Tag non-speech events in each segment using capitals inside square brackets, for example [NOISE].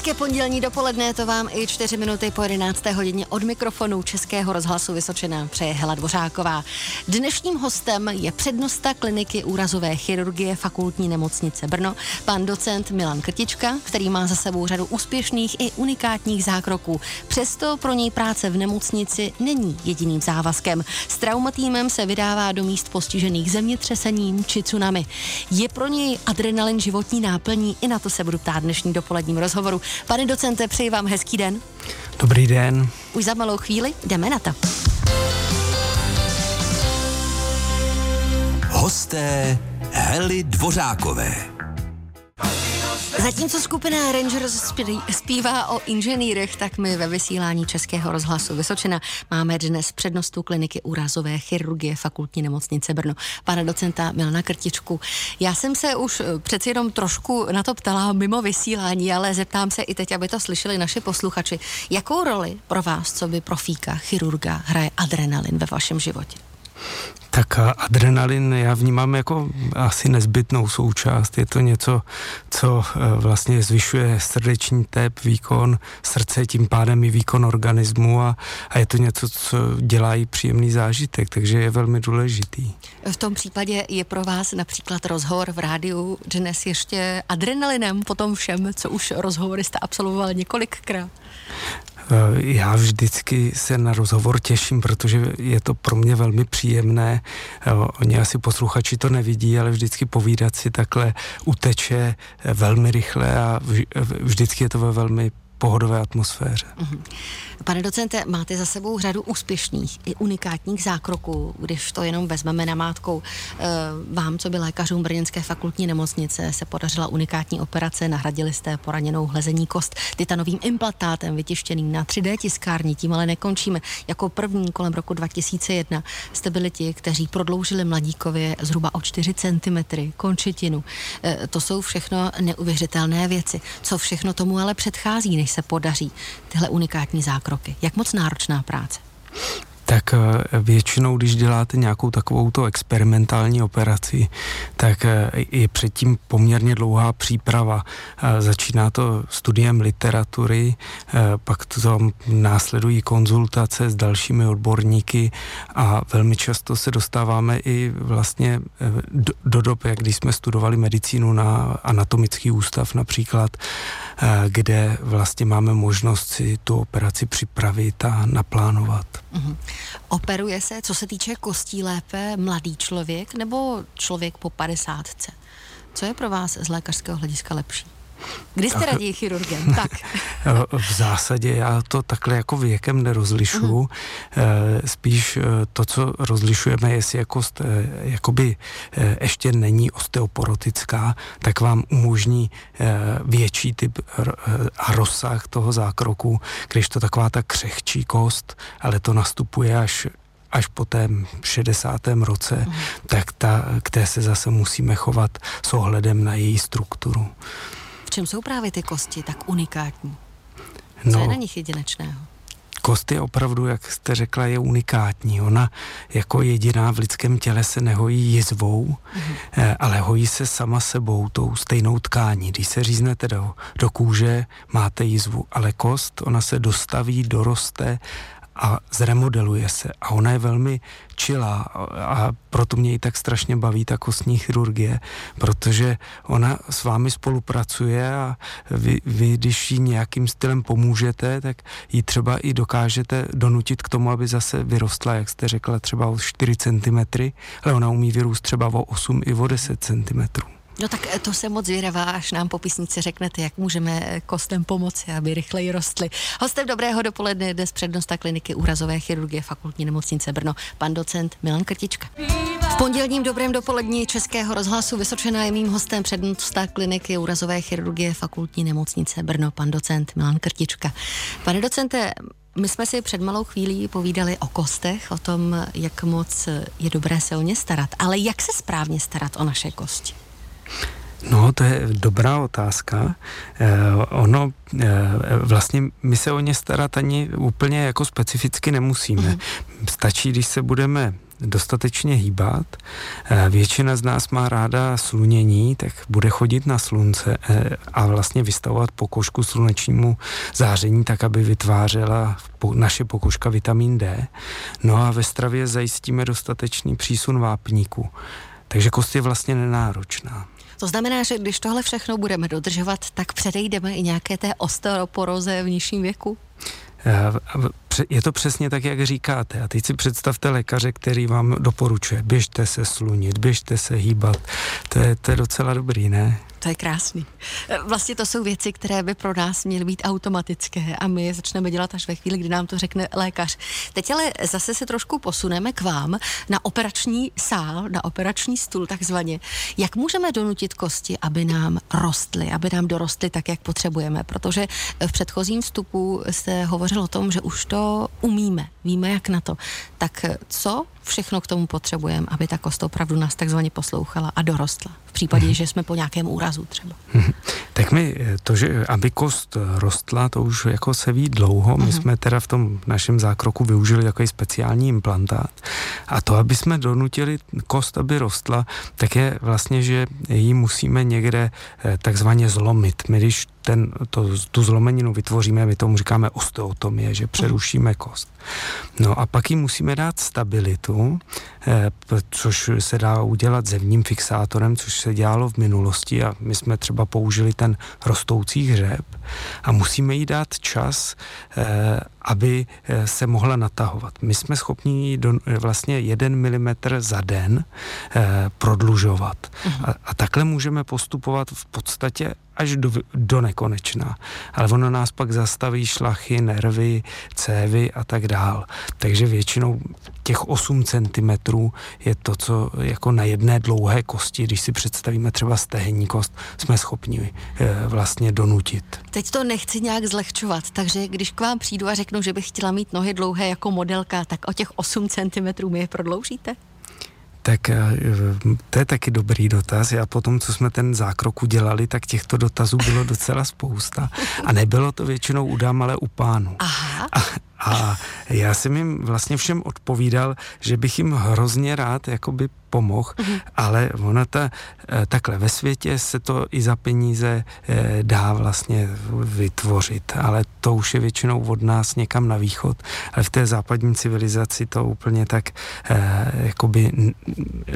Hezké pondělní dopoledne, to vám i čtyři minuty po 11. hodině od mikrofonu Českého rozhlasu Vysočina přeje Hela Dvořáková. Dnešním hostem je přednosta kliniky úrazové chirurgie fakultní nemocnice Brno, pan docent Milan Krtička, který má za sebou řadu úspěšných i unikátních zákroků. Přesto pro něj práce v nemocnici není jediným závazkem. S traumatýmem se vydává do míst postižených zemětřesením či tsunami. Je pro něj adrenalin životní náplní, i na to se budu ptát dnešní dopoledním rozhovoru. Pane docente, přeji vám hezký den. Dobrý den. Už za malou chvíli jdeme na to. Hosté Hely Dvořákové. Zatímco skupina Rangers zpívá o inženýrech, tak my ve vysílání Českého rozhlasu Vysočina máme dnes přednostu kliniky úrazové chirurgie fakultní nemocnice Brno, pana docenta Milana Krtičku. Já jsem se už eh, přeci jenom trošku na to ptala mimo vysílání, ale zeptám se i teď, aby to slyšeli naši posluchači. Jakou roli pro vás, co by profíka, chirurga, hraje adrenalin ve vašem životě? Tak adrenalin já vnímám jako asi nezbytnou součást. Je to něco, co e, vlastně zvyšuje srdeční tep, výkon srdce, tím pádem i výkon organismu a, a je to něco, co dělá i příjemný zážitek, takže je velmi důležitý. V tom případě je pro vás například rozhovor v rádiu dnes ještě adrenalinem po tom všem, co už rozhovory jste absolvoval několikrát? Eh, já vždycky se na rozhovor těším, protože je to pro mě velmi příjemné. Eh, oni asi posluchači to nevidí, ale vždycky povídat si takhle uteče eh, velmi rychle a vždycky je to ve velmi pohodové atmosféře. Mm-hmm. Pane docente, máte za sebou řadu úspěšných i unikátních zákroků, když to jenom vezmeme na mátkou. Eh, vám, co by lékařům Brněnské fakultní nemocnice, se podařila unikátní operace, nahradili jste poraněnou hlezení kost titanovým implantátem vytištěným na 3D tiskární, tím ale nekončíme. Jako první kolem roku 2001 jste byli ti, kteří prodloužili mladíkově zhruba o 4 cm končetinu. Eh, to jsou všechno neuvěřitelné věci. Co všechno tomu ale předchází, než se podaří tyhle unikátní zákroky? kroky. Jak moc náročná práce? tak eh, většinou, když děláte nějakou takovou to experimentální operaci, tak eh, je předtím poměrně dlouhá příprava. Eh, začíná to studiem literatury, pak tam následují konzultace s dalšími odborníky a velmi často se dostáváme i vlastně do, do jak když jsme studovali medicínu na anatomický ústav například, kde vlastně máme možnost si tu operaci připravit a naplánovat. Mm-hmm. Operuje se, co se týče kostí, lépe mladý člověk nebo člověk po padesátce? Co je pro vás z lékařského hlediska lepší? Kdy jste [LAUGHS] raději chirurgem? Tak. [LAUGHS] V zásadě já to takhle jako věkem nerozlišu. Mm. Spíš eh, to, co rozlišujeme, jestli jako jste, jakoby ještě není osteoporotická, tak vám umožní větší typ a rozsah toho zákroku, když to taková ta křehčí kost, ale to nastupuje až až po té 60. roce, mm. tak ta, k té se zase musíme chovat s ohledem na její strukturu. V čem jsou právě ty kosti tak unikátní? Co no, je na nich jedinečného? Kost je opravdu, jak jste řekla, je unikátní. Ona jako jediná v lidském těle se nehojí jizvou, mm-hmm. ale hojí se sama sebou, tou stejnou tkání. Když se říznete do, do kůže, máte jizvu, ale kost, ona se dostaví, doroste a zremodeluje se. A ona je velmi čilá a proto mě ji tak strašně baví ta kostní chirurgie, protože ona s vámi spolupracuje a vy, vy když jí nějakým stylem pomůžete, tak ji třeba i dokážete donutit k tomu, aby zase vyrostla, jak jste řekla, třeba o 4 cm, ale ona umí vyrůst třeba o 8 i o 10 cm. No tak eh, to se moc zvědavá, až nám po písnici řeknete, jak můžeme eh, kostem pomoci, aby rychleji rostly. Hostem dobrého dopoledne dnes přednosta kliniky úrazové chirurgie fakultní nemocnice Brno, pan docent Milan Krtička. V pondělním dobrém dopolední Českého rozhlasu Vysočená je mým hostem přednosta kliniky úrazové chirurgie fakultní nemocnice Brno, pan docent Milan Krtička. Pane docente, my jsme si před malou chvílí povídali o kostech, o tom, jak moc je dobré se o ně starat. Ale jak se správně starat o naše kosti? No, to je dobrá otázka. Eh, ono, eh, vlastně my se o ně starat ani úplně jako specificky nemusíme. Mm. Stačí, když se budeme dostatečně hýbat. Eh, většina z nás má ráda slunění, tak bude chodit na slunce eh, a vlastně vystavovat pokožku slunečnímu záření tak, aby vytvářela naše pokožka vitamin D. No a ve stravě zajistíme dostatečný přísun vápníku. Takže kost je vlastně nenáročná. To znamená, že když tohle všechno budeme dodržovat, tak předejdeme i nějaké té osteoporoze v nižším věku? Eh, je to přesně tak, jak říkáte. A teď si představte lékaře, který vám doporučuje, běžte se slunit, běžte se hýbat. To je, to je docela dobrý, ne? To je krásný. E, vlastně to jsou věci, které by pro nás měly být automatické a my je začneme dělat až ve chvíli, kdy nám to řekne lékař. Teď ale zase se trošku posuneme k vám na operační sál, na operační stůl takzvaně. Jak můžeme donutit kosti, aby nám rostly, aby nám dorostly tak, jak potřebujeme? Protože v předchozím vstupu se hovořilo o tom, že už to umíme, víme jak na to. Tak co všechno k tomu potřebujeme, aby ta kost opravdu nás takzvaně poslouchala a dorostla. V případě, hmm. že jsme po nějakém úrazu třeba. Hmm. Tak my eh, to, že aby kost rostla, to už jako se ví dlouho. My hmm. jsme teda v tom našem zákroku využili takový speciální implantát. A to, aby jsme donutili kost, aby rostla, tak je vlastně, že ji musíme někde eh, takzvaně zlomit. My když ten, to, tu zlomeninu vytvoříme, my tomu říkáme osteotomie, že přerušíme kost. No a pak jim musíme dát stabilitu, eh, což se dá udělat zevním fixátorem, což se dělalo v minulosti a my jsme třeba použili ten rostoucí hřeb a musíme jí dát čas, eh, aby eh, se mohla natahovat. My jsme schopni do, vlastně jeden milimetr za den prodlužovat. Uh-huh. A, a takhle můžeme postupovat v podstatě až do, do nekonečna. Ale ono nás pak zastaví šlachy, nervy, cévy a tak dál. Takže většinou těch 8 cm je to, co jako na jedné dlouhé kosti, když si představíme třeba stehenní kost, jsme schopni e, vlastně donutit. Teď to nechci nějak zlehčovat, takže když k vám přijdu a řeknu, že bych chtěla mít nohy dlouhé jako modelka, tak o těch 8 cm mi je prodloužíte? Tak eh, to je taky dobrý dotaz. A potom, co jsme ten zákrok udělali, tak těchto dotazů bylo docela spousta. A nebylo to většinou u dám, ale u pánů. Aha. A, a já jsem jim vlastně všem odpovídal, že bych jim hrozně rád jakoby pomohl, mm-hmm. ale ona ta, eh, takhle ve světě se to i za peníze eh, dá vlastně vytvořit, ale to už je většinou od nás někam na východ, ale v té západní civilizaci to úplně tak eh, jakoby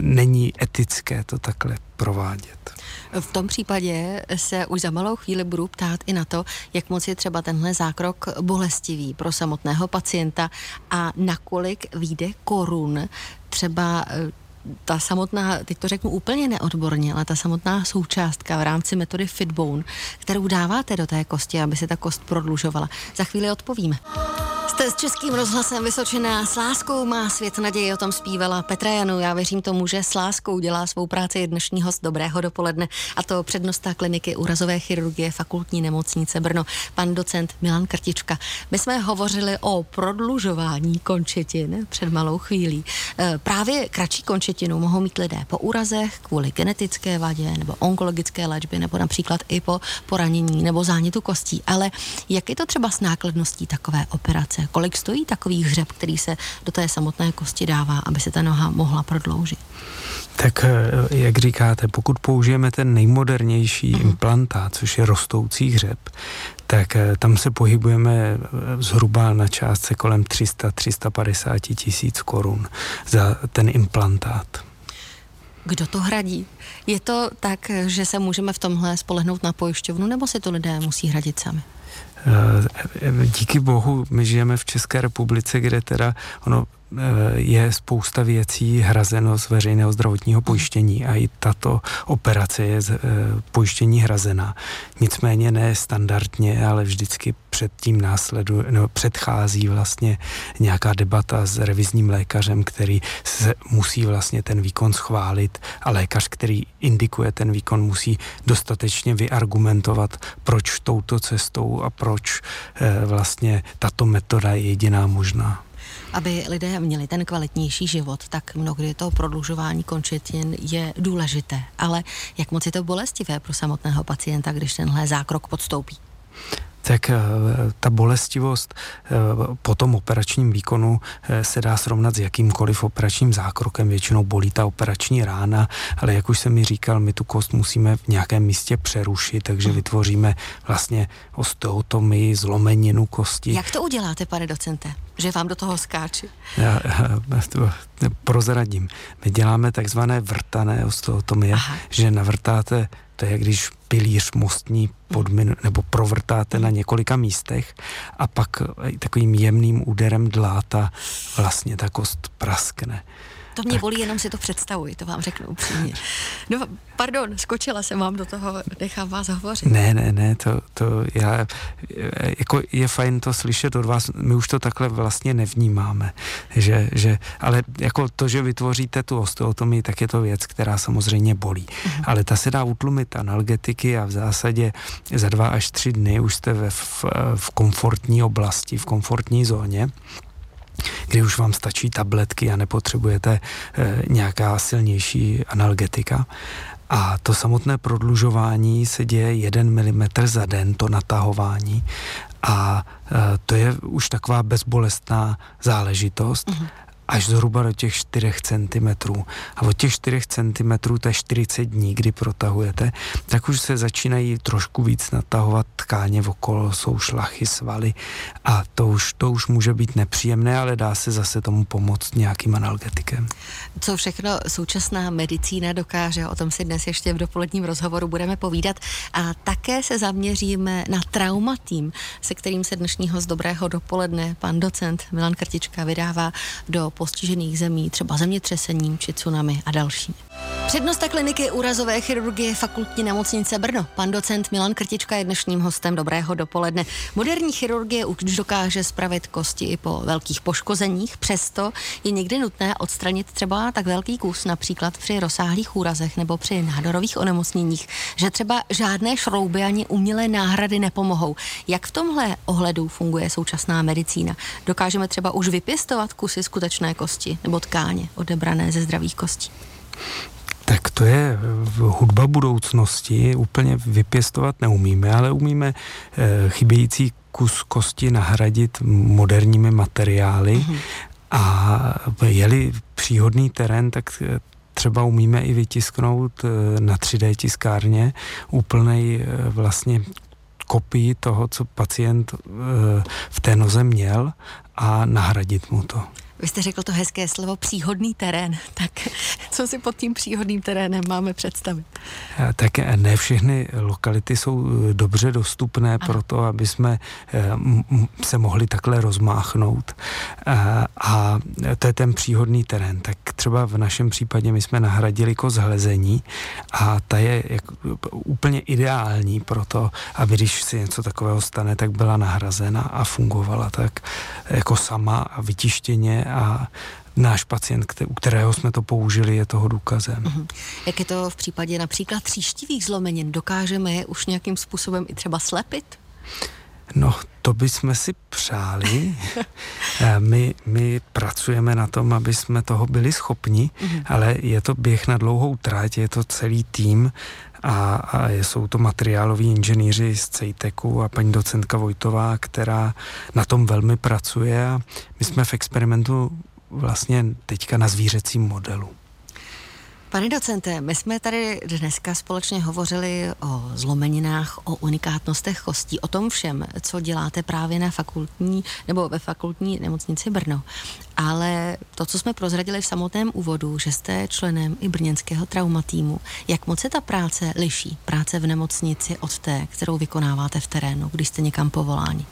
není etické to takhle provádět. V tom případě se už za malou chvíli budu ptát i na to, jak moc je třeba tenhle zákrok bolestivý pro samotného pacienta a nakolik vyjde korun třeba eh, ta samotná, teď to řeknu úplně neodborně, ale ta samotná součástka v rámci metody Fitbone, kterou dáváte do té kosti, aby se ta kost prodlužovala. Za chvíli odpovíme. Jste s Českým rozhlasem Vysočená. S láskou má svět naději, o tom zpívala Petra Janu. Já věřím tomu, že s láskou dělá svou práci dnešní host Dobrého dopoledne a to přednosta kliniky úrazové chirurgie fakultní nemocnice Brno, pan docent Milan Krtička. My jsme hovořili o prodlužování končetin před malou chvílí. E, právě kratší končetinu mohou mít lidé po úrazech kvůli genetické vadě nebo onkologické léčbě nebo například i po poranění nebo zánětu kostí. Ale jak je to třeba s nákladností takové operace? Kolik stojí takový hřeb, který se do té samotné kosti dává, aby se ta noha mohla prodloužit? Tak eh, jak říkáte, pokud použijeme ten nejmodernější uh-huh. implantát, což je rostoucí hřeb, tak eh, tam se pohybujeme eh, zhruba na částce kolem 300-350 tisíc korun za ten implantát. Kdo to hradí? Je to tak, že se můžeme v tomhle spolehnout na pojišťovnu, nebo si to lidé musí hradit sami? Eh, díky bohu my žijeme v České republice, kde teda ono je spousta věcí hrazeno z veřejného zdravotního pojištění a i tato operace je z eh, pojištění hrazena. Nicméně ne standardně, ale vždycky předtím následuje, no, předchází vlastně nějaká debata s revizním lékařem, který se musí vlastně ten výkon schválit a lékař, který indikuje ten výkon, musí dostatečně vyargumentovat, proč touto cestou a proč eh, vlastně tato metoda je jediná možná aby lidé měli ten kvalitnější život, tak mnohdy to prodlužování končetin je důležité. Ale jak moc je to bolestivé pro samotného pacienta, když tenhle zákrok podstoupí? Tak eh, ta bolestivost eh, po tom operačním výkonu eh, se dá srovnat s jakýmkoliv operačním zákrokem. Většinou bolí ta operační rána, ale jak už jsem mi říkal, my tu kost musíme v nějakém místě přerušit, takže hmm. vytvoříme vlastně osteotomii, zlomeninu kosti. Jak to uděláte, pane docente? Že vám do toho skáči? Já, já to prozradím. My děláme takzvané vrtané osteotomie, Aha. že navrtáte to je, když pilíř mostní podmin, nebo provrtáte na několika místech a pak takovým jemným úderem dláta vlastně ta kost praskne. To mě tak. bolí, jenom si to představuji, to vám řeknu upřímně. No, pardon, skočila jsem vám do toho, nechám vás hovořit. Ne, ne, ne, to, to já, jako je fajn to slyšet od vás, my už to takhle vlastně nevnímáme, že, že ale jako to, že vytvoříte tu osteotomii, tak je to věc, která samozřejmě bolí. Uh-huh. Ale ta se dá utlumit analgetiky a v zásadě za dva až tři dny už jste ve, v, v komfortní oblasti, v komfortní zóně kdy už vám stačí tabletky a nepotřebujete e, nějaká silnější analgetika. A to samotné prodlužování se děje 1 mm za den, to natahování. A e, to je už taková bezbolestná záležitost. Mm-hmm až zhruba do těch 4 cm. A od těch 4 cm, to je 40 dní, kdy protahujete, tak už se začínají trošku víc natahovat tkáně okolo, jsou šlachy, svaly a to už, to už může být nepříjemné, ale dá se zase tomu pomoct nějakým analgetikem. Co všechno současná medicína dokáže, o tom si dnes ještě v dopoledním rozhovoru budeme povídat a také se zaměříme na traumatým, se kterým se dnešního z dobrého dopoledne pan docent Milan Krtička vydává do postižených zemí, třeba zemětřesením či tsunami a další. Přednosta kliniky úrazové chirurgie fakultní nemocnice Brno. Pan docent Milan Krtička je dnešním hostem dobrého dopoledne. Moderní chirurgie už dokáže spravit kosti i po velkých poškozeních, přesto je někdy nutné odstranit třeba tak velký kus, například při rozsáhlých úrazech nebo při nádorových onemocněních, že třeba žádné šrouby ani umělé náhrady nepomohou. Jak v tomhle ohledu funguje současná medicína? Dokážeme třeba už vypěstovat kusy skutečné kosti nebo tkáně odebrané ze zdravých kostí? Tak to je hudba budoucnosti, úplně vypěstovat neumíme, ale umíme e, chybějící kus kosti nahradit moderními materiály mm-hmm. a je-li příhodný terén, tak třeba umíme i vytisknout eh, na 3D tiskárně úplnej eh, vlastně kopii toho, co pacient v té noze měl a nahradit mu to. Vy jste řekl to hezké slovo příhodný terén, [LAUGHS] tak co si pod tím příhodným terénem máme představit? Tak ne všechny lokality jsou eh, dobře dostupné ano. pro to, aby jsme eh, se mohli takhle rozmáchnout. Eh, a to je ten příhodný terén. Tak třeba v našem případě my jsme nahradili koz hlezení a ta je úplně ideální pro to, aby když si něco takového stane, tak byla nahrazena a fungovala tak jako sama a vytištěně a náš pacient, u kterého jsme to použili, je toho důkazem. Uh-huh. Jak je to v případě například tříštivých zlomenin? Dokážeme je už nějakým způsobem i třeba slepit? No, to bychom si přáli. [LAUGHS] Eh, my, my pracujeme na tom, aby jsme toho byli schopni, uh-huh. ale je to běh na dlouhou trať, je to celý tým a, a jsou to materiáloví inženýři z CEITECu a paní docentka Vojtová, která na tom velmi pracuje a my jsme v experimentu vlastně teďka na zvířecím modelu. Pane docente, my jsme tady dneska společně hovořili o zlomeninách, o unikátnostech kostí, o tom všem, co děláte právě na fakultní nebo ve fakultní nemocnici Brno. Ale to, co jsme prozradili v samotném úvodu, že jste členem i brněnského traumatýmu, jak moc se ta práce liší, práce v nemocnici od té, kterou vykonáváte v terénu, když jste někam povoláni?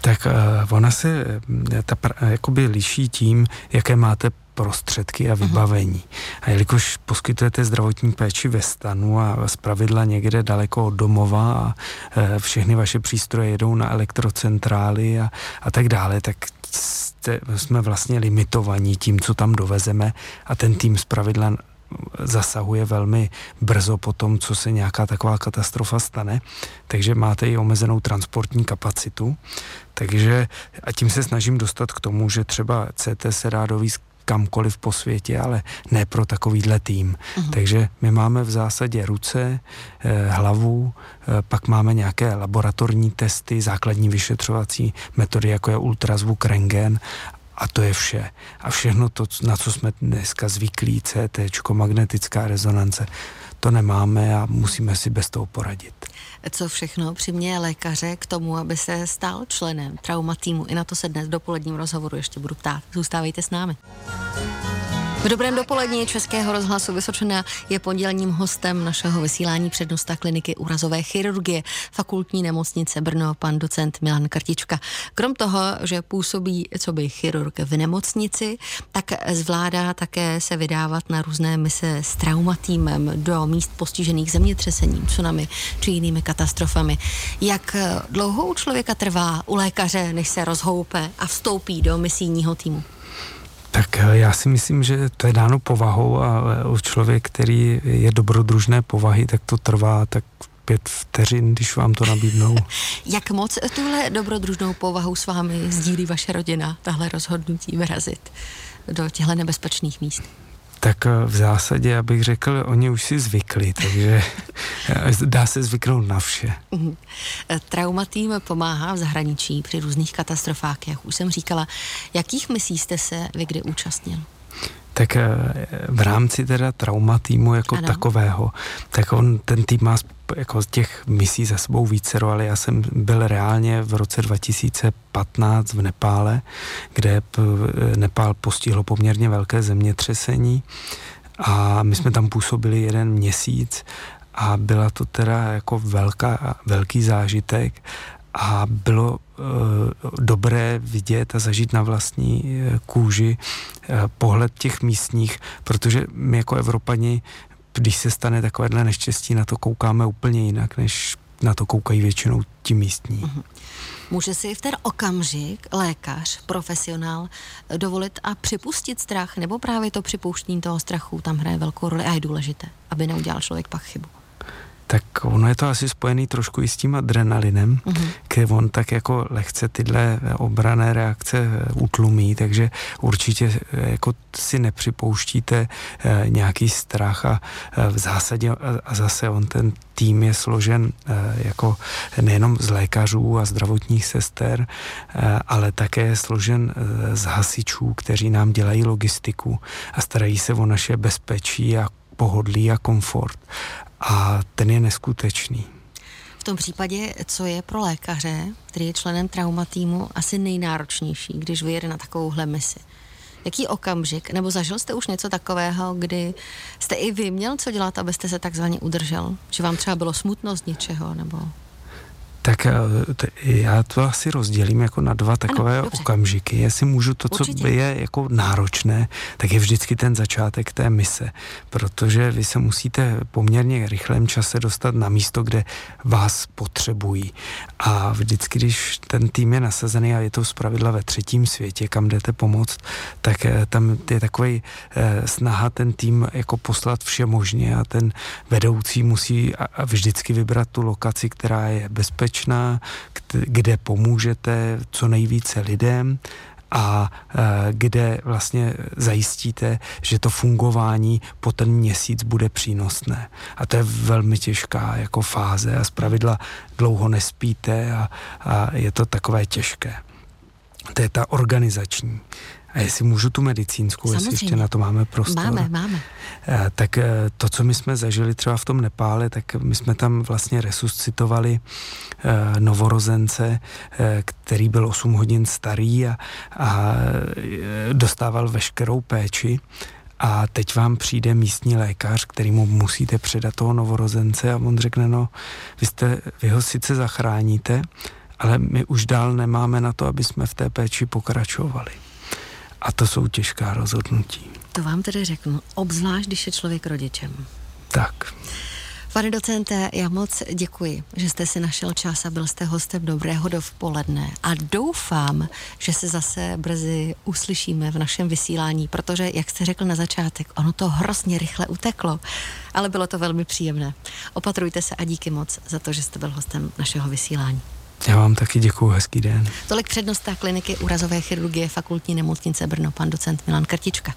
Tak uh, ona se eh, ta jakoby liší tím, jaké máte prostředky a vybavení. A jelikož poskytujete zdravotní péči ve stanu a z pravidla někde daleko od domova a e, všechny vaše přístroje jedou na elektrocentrály a, a tak dále, tak jste, jsme vlastně limitovaní tím, co tam dovezeme a ten tým z pravidla zasahuje velmi brzo po tom, co se nějaká taková katastrofa stane, takže máte i omezenou transportní kapacitu. Takže a tím se snažím dostat k tomu, že třeba CT se dá dovízt kamkoliv po světě, ale ne pro takovýhle tým. Uh-huh. Takže my máme v zásadě ruce, eh, hlavu, eh, pak máme nějaké laboratorní testy, základní vyšetřovací metody, jako je ultrazvuk, rengen a to je vše. A všechno to, na co jsme dneska zvyklí, CT, magnetická rezonance, to nemáme a musíme si bez toho poradit. Co všechno přiměje lékaře k tomu, aby se stal členem trauma týmu? I na to se dnes v dopoledním rozhovoru ještě budu ptát. Zůstávejte s námi. V dobrém dopolední Českého rozhlasu Vysočená je pondělním hostem našeho vysílání přednosta kliniky úrazové chirurgie fakultní nemocnice Brno, pan docent Milan Krtička. Krom toho, že působí co by chirurg v nemocnici, tak zvládá také se vydávat na různé mise s traumatýmem do míst postižených zemětřesením, tsunami či jinými katastrofami. Jak dlouho u člověka trvá u lékaře, než se rozhoupe a vstoupí do misijního týmu? Tak eh, já si myslím, že to je dáno povahou a u člověk, který je dobrodružné povahy, tak to trvá tak pět vteřin, když vám to nabídnou. [LAUGHS] Jak moc tuhle dobrodružnou povahu s vámi sdílí vaše rodina, tahle rozhodnutí vyrazit do těchto nebezpečných míst? Tak eh, v zásadě, abych řekl, oni už si zvykli, takže eh, dá se zvyknout na vše. Mhm. Eh, trauma tým pomáhá v zahraničí při různých katastrofách, jak už jsem říkala. Jakých misí jste se vy kdy účastnil? Tak v rámci teda trauma týmu jako ano. takového, tak on, ten tým má jako z těch misí za sebou vícero, ale já jsem byl reálně v roce 2015 v Nepále, kde Nepál postihlo poměrně velké zemětřesení a my jsme tam působili jeden měsíc a byla to teda jako velká, velký zážitek a bylo e, dobré vidět a zažít na vlastní e, kůži e, pohled těch místních, protože my jako Evropani když se stane takovéhle neštěstí, na to koukáme úplně jinak, než na to koukají většinou ti místní. Mm-hmm. Může si v ten okamžik lékař, profesionál dovolit a připustit strach, nebo právě to připouštění toho strachu tam hraje velkou roli a je důležité, aby neudělal člověk pak chybu? Tak ono je to asi spojený trošku i s tím adrenalinem, mm-hmm. kde on tak jako lehce tyhle obrané reakce eh, utlumí, takže určitě eh, jako si nepřipouštíte eh, nějaký strach a v zásadě a zase on ten tým je složen jako nejenom z lékařů a zdravotních sester, ale také je složen z hasičů, kteří nám dělají logistiku a starají se o naše bezpečí a pohodlí a komfort a ten je neskutečný. V tom případě, co je pro lékaře, který je členem trauma týmu, asi nejnáročnější, když vyjede na takovouhle misi? Jaký okamžik, nebo zažil jste už něco takového, kdy jste i vy měl co dělat, abyste se takzvaně udržel? Že vám třeba bylo smutno z něčeho, nebo... Tak eh, já to asi rozdělím jako na dva takové ano, okamžiky. Jestli můžu to, Určitě. co je jako náročné, tak je vždycky ten začátek té mise, protože vy se musíte poměrně rychlém čase dostat na místo, kde vás potřebují. A vždycky, když ten tým je nasazený a je to zpravidla ve třetím světě, kam jdete pomoct, tak eh, tam je takový eh, snaha ten tým jako poslat vše možně a ten vedoucí musí a, a vždycky vybrat tu lokaci, která je bezpečná bezpečná, kde pomůžete co nejvíce lidem a e, kde vlastně zajistíte, že to fungování po ten měsíc bude přínosné. A to je velmi těžká jako fáze a zpravidla dlouho nespíte a, a je to takové těžké. To je ta organizační. A jestli můžu tu medicínskou, Samozřejmě. jestli ještě na to máme prostor. Máme, máme. Eh, tak eh, to, co my jsme zažili třeba v tom Nepále, tak my jsme tam vlastně resuscitovali eh, novorozence, který byl 8 hodin starý a, a dostával veškerou péči. A teď vám přijde místní lékař, který mu musíte předat toho novorozence a on řekne, no, vy, jste, vy ho sice zachráníte, ale my už dál nemáme na to, aby jsme v té péči pokračovali. A to jsou těžká rozhodnutí. To vám tedy řeknu, obzvlášť, když je člověk rodičem. Tak. Pane docente, já moc děkuji, že jste si našel čas a byl jste hostem Dobrého dopoledne a doufám, že se zase brzy uslyšíme v našem vysílání, protože, jak jste řekl na začátek, ono to hrozně rychle uteklo, ale bylo to velmi příjemné. Opatrujte se a díky moc za to, že jste byl hostem našeho vysílání. Já vám taky děkuji, hezký den. Tolik přednosta kliniky úrazové chirurgie fakultní nemocnice Brno, pan docent Milan Krtička.